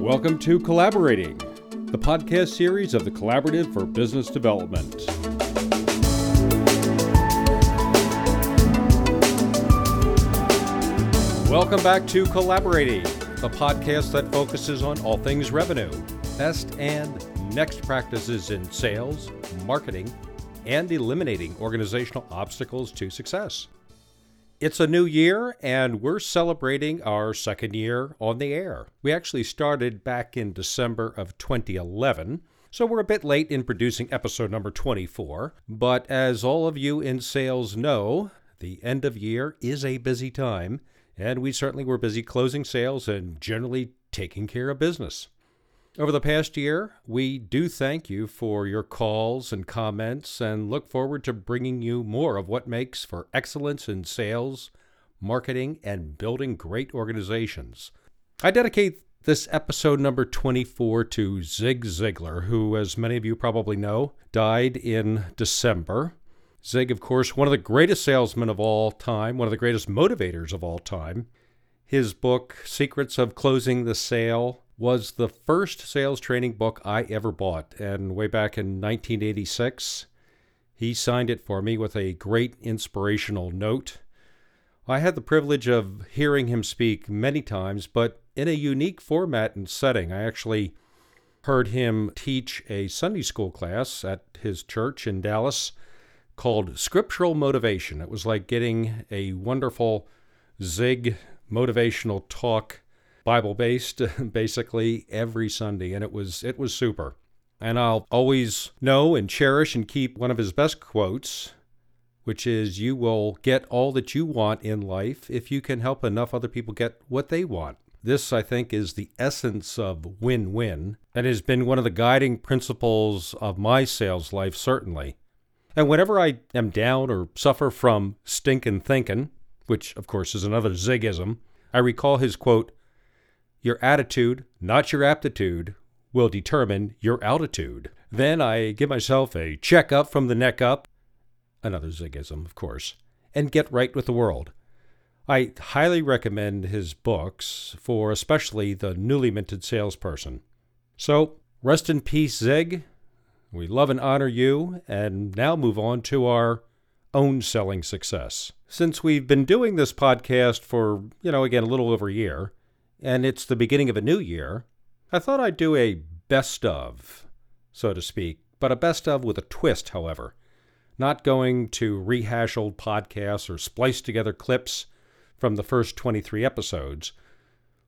Welcome to Collaborating, the podcast series of the Collaborative for Business Development. Welcome back to Collaborating, the podcast that focuses on all things revenue, best and next practices in sales, marketing, and eliminating organizational obstacles to success. It's a new year, and we're celebrating our second year on the air. We actually started back in December of 2011, so we're a bit late in producing episode number 24. But as all of you in sales know, the end of year is a busy time, and we certainly were busy closing sales and generally taking care of business. Over the past year, we do thank you for your calls and comments and look forward to bringing you more of what makes for excellence in sales, marketing, and building great organizations. I dedicate this episode number 24 to Zig Ziglar, who, as many of you probably know, died in December. Zig, of course, one of the greatest salesmen of all time, one of the greatest motivators of all time. His book, Secrets of Closing the Sale, was the first sales training book I ever bought. And way back in 1986, he signed it for me with a great inspirational note. I had the privilege of hearing him speak many times, but in a unique format and setting. I actually heard him teach a Sunday school class at his church in Dallas called Scriptural Motivation. It was like getting a wonderful Zig motivational talk Bible based basically every Sunday, and it was it was super. And I'll always know and cherish and keep one of his best quotes, which is You will get all that you want in life if you can help enough other people get what they want. This, I think, is the essence of win win and has been one of the guiding principles of my sales life, certainly. And whenever I am down or suffer from stinkin' thinking, which of course is another zigism, I recall his quote your attitude, not your aptitude, will determine your altitude. Then I give myself a check up from the neck up, another zigism, of course, and get right with the world. I highly recommend his books for especially the newly minted salesperson. So, rest in peace, Zig. We love and honor you, and now move on to our own selling success. Since we've been doing this podcast for, you know, again, a little over a year, and it's the beginning of a new year, I thought I'd do a best of, so to speak, but a best of with a twist, however. Not going to rehash old podcasts or splice together clips from the first 23 episodes.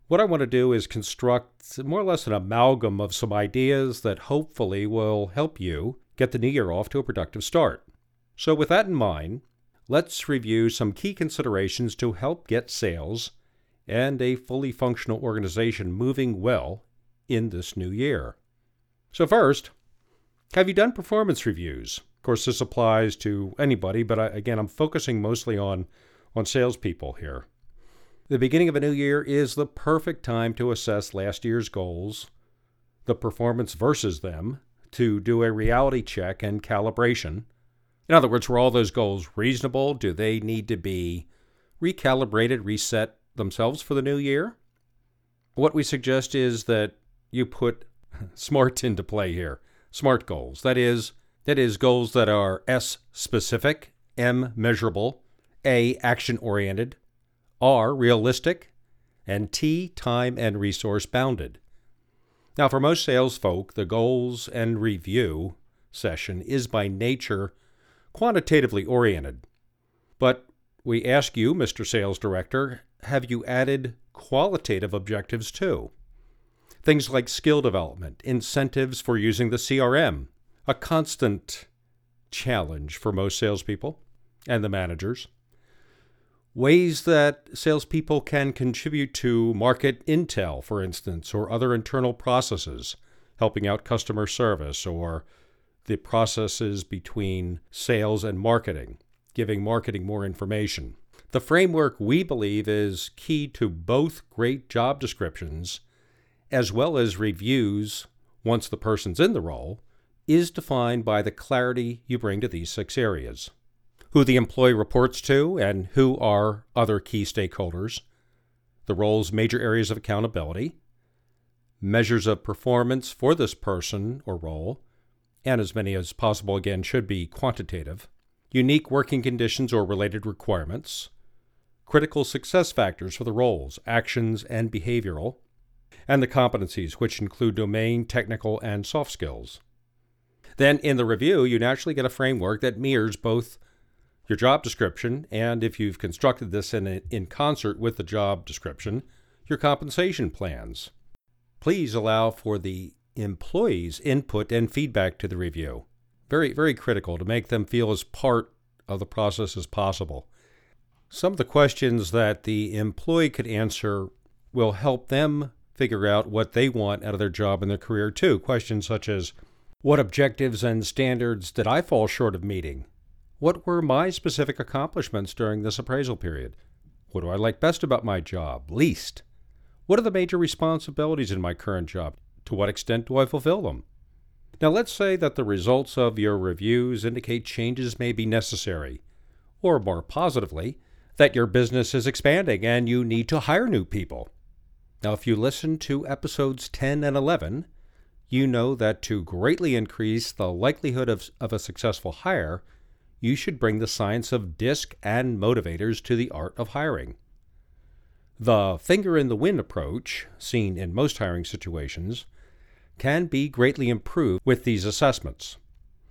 What I want to do is construct more or less an amalgam of some ideas that hopefully will help you get the new year off to a productive start. So, with that in mind, let's review some key considerations to help get sales and a fully functional organization moving well in this new year. So, first, have you done performance reviews? Of course, this applies to anybody, but I, again, I'm focusing mostly on, on salespeople here. The beginning of a new year is the perfect time to assess last year's goals, the performance versus them, to do a reality check and calibration. In other words, were all those goals reasonable? Do they need to be recalibrated, reset, themselves for the new year. What we suggest is that you put SMART into play here. SMART goals. That is, that is goals that are S specific, M measurable, A action oriented, R realistic, and T time and resource bounded. Now, for most sales folk, the goals and review session is by nature quantitatively oriented. We ask you, Mr. Sales Director, have you added qualitative objectives too? Things like skill development, incentives for using the CRM, a constant challenge for most salespeople and the managers. Ways that salespeople can contribute to market intel, for instance, or other internal processes, helping out customer service, or the processes between sales and marketing, giving marketing more information. The framework we believe is key to both great job descriptions as well as reviews once the person's in the role is defined by the clarity you bring to these six areas. who the employee reports to and who are other key stakeholders, the role's major areas of accountability, measures of performance for this person or role, and as many as possible again should be quantitative, unique working conditions or related requirements, critical success factors for the roles, actions, and behavioral, and the competencies, which include domain, technical, and soft skills. Then in the review, you naturally get a framework that mirrors both your job description and, if you've constructed this in, in concert with the job description, your compensation plans. Please allow for the employees' input and feedback to the review. Very, very critical to make them feel as part of the process as possible. Some of the questions that the employee could answer will help them figure out what they want out of their job and their career, too. Questions such as What objectives and standards did I fall short of meeting? What were my specific accomplishments during this appraisal period? What do I like best about my job? Least? What are the major responsibilities in my current job? To what extent do I fulfill them? Now, let's say that the results of your reviews indicate changes may be necessary, or more positively, that your business is expanding and you need to hire new people. Now, if you listen to episodes 10 and 11, you know that to greatly increase the likelihood of, of a successful hire, you should bring the science of DISC and motivators to the art of hiring. The finger in the wind approach, seen in most hiring situations, can be greatly improved with these assessments.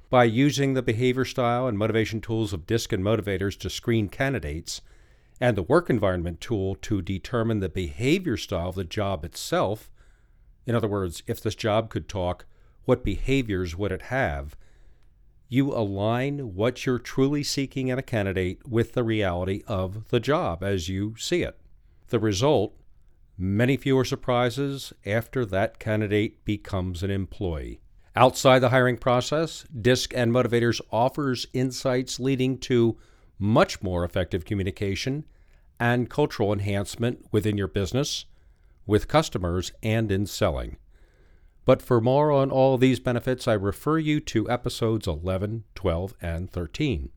By using the behavior style and motivation tools of DISC and motivators to screen candidates, and the work environment tool to determine the behavior style of the job itself, in other words, if this job could talk, what behaviors would it have? You align what you're truly seeking in a candidate with the reality of the job as you see it. The result many fewer surprises after that candidate becomes an employee. Outside the hiring process, DISC and Motivators offers insights leading to much more effective communication and cultural enhancement within your business, with customers, and in selling. But for more on all these benefits, I refer you to episodes 11, 12, and 13.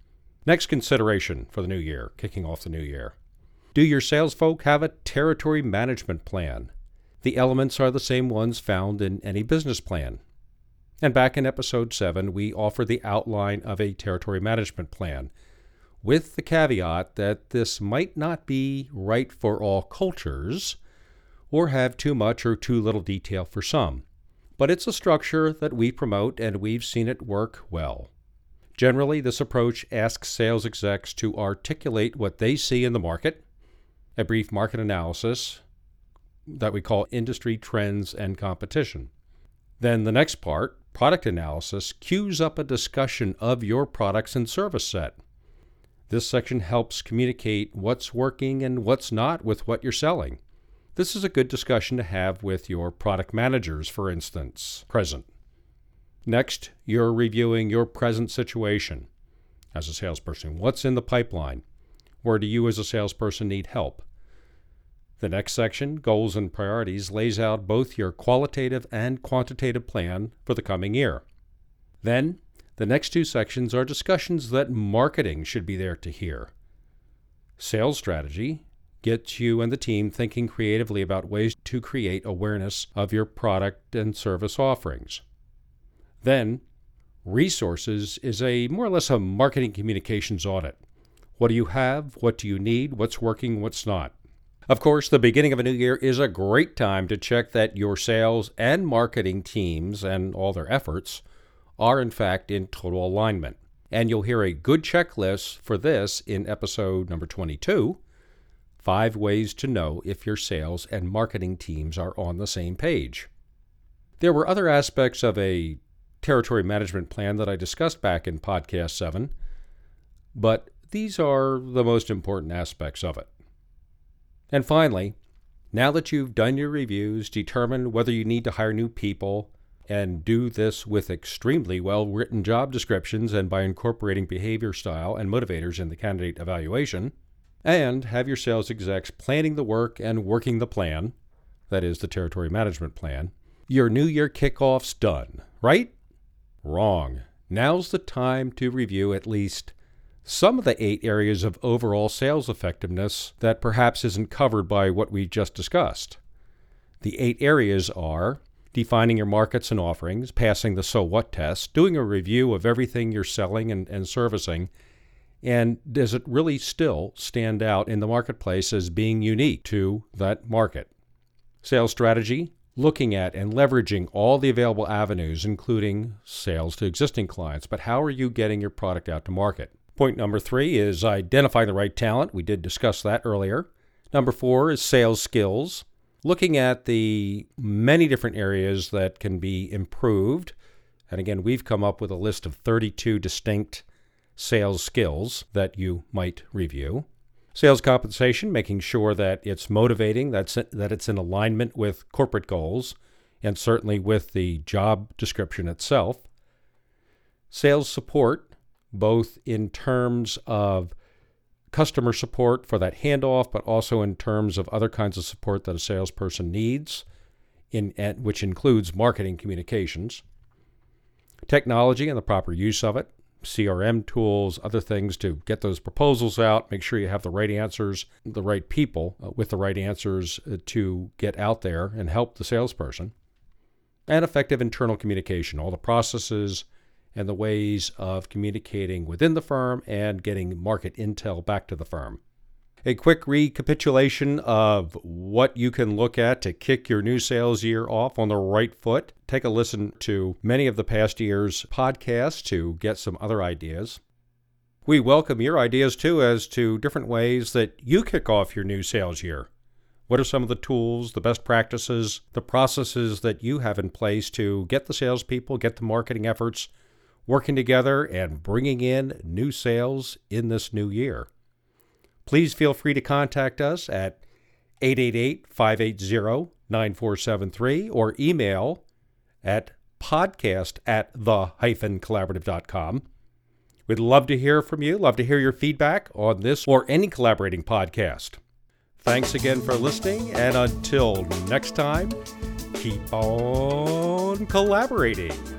Next consideration for the new year, kicking off the new year. Do your sales folk have a territory management plan? The elements are the same ones found in any business plan. And back in episode 7, we offer the outline of a territory management plan, with the caveat that this might not be right for all cultures or have too much or too little detail for some. But it's a structure that we promote and we've seen it work well. Generally, this approach asks sales execs to articulate what they see in the market a brief market analysis that we call industry trends and competition. Then the next part, product analysis, cues up a discussion of your products and service set. This section helps communicate what's working and what's not with what you're selling. This is a good discussion to have with your product managers, for instance, present. Next, you're reviewing your present situation as a salesperson. What's in the pipeline? Where do you, as a salesperson, need help? The next section, Goals and Priorities, lays out both your qualitative and quantitative plan for the coming year. Then, the next two sections are discussions that marketing should be there to hear. Sales strategy gets you and the team thinking creatively about ways to create awareness of your product and service offerings. Then, resources is a more or less a marketing communications audit. What do you have? What do you need? What's working? What's not? Of course, the beginning of a new year is a great time to check that your sales and marketing teams and all their efforts are, in fact, in total alignment. And you'll hear a good checklist for this in episode number 22 Five Ways to Know If Your Sales and Marketing Teams Are on the Same Page. There were other aspects of a territory management plan that I discussed back in podcast 7, but these are the most important aspects of it. And finally, now that you've done your reviews, determined whether you need to hire new people, and do this with extremely well written job descriptions and by incorporating behavior style and motivators in the candidate evaluation, and have your sales execs planning the work and working the plan that is, the territory management plan your new year kickoff's done, right? Wrong. Now's the time to review at least some of the eight areas of overall sales effectiveness that perhaps isn't covered by what we just discussed. The eight areas are defining your markets and offerings, passing the so what test, doing a review of everything you're selling and, and servicing, and does it really still stand out in the marketplace as being unique to that market? Sales strategy, looking at and leveraging all the available avenues, including sales to existing clients, but how are you getting your product out to market? Point number three is identify the right talent. We did discuss that earlier. Number four is sales skills, looking at the many different areas that can be improved. And again, we've come up with a list of 32 distinct sales skills that you might review. Sales compensation, making sure that it's motivating, that's, that it's in alignment with corporate goals, and certainly with the job description itself. Sales support, both in terms of customer support for that handoff, but also in terms of other kinds of support that a salesperson needs, in, which includes marketing communications. Technology and the proper use of it, CRM tools, other things to get those proposals out, make sure you have the right answers, the right people uh, with the right answers uh, to get out there and help the salesperson. And effective internal communication, all the processes and the ways of communicating within the firm and getting market intel back to the firm. A quick recapitulation of what you can look at to kick your new sales year off on the right foot. Take a listen to many of the past year's podcasts to get some other ideas. We welcome your ideas too as to different ways that you kick off your new sales year. What are some of the tools, the best practices, the processes that you have in place to get the salespeople, get the marketing efforts working together and bringing in new sales in this new year? Please feel free to contact us at 888 580 9473 or email at podcast at the hyphen collaborative.com. We'd love to hear from you, love to hear your feedback on this or any collaborating podcast. Thanks again for listening, and until next time, keep on collaborating.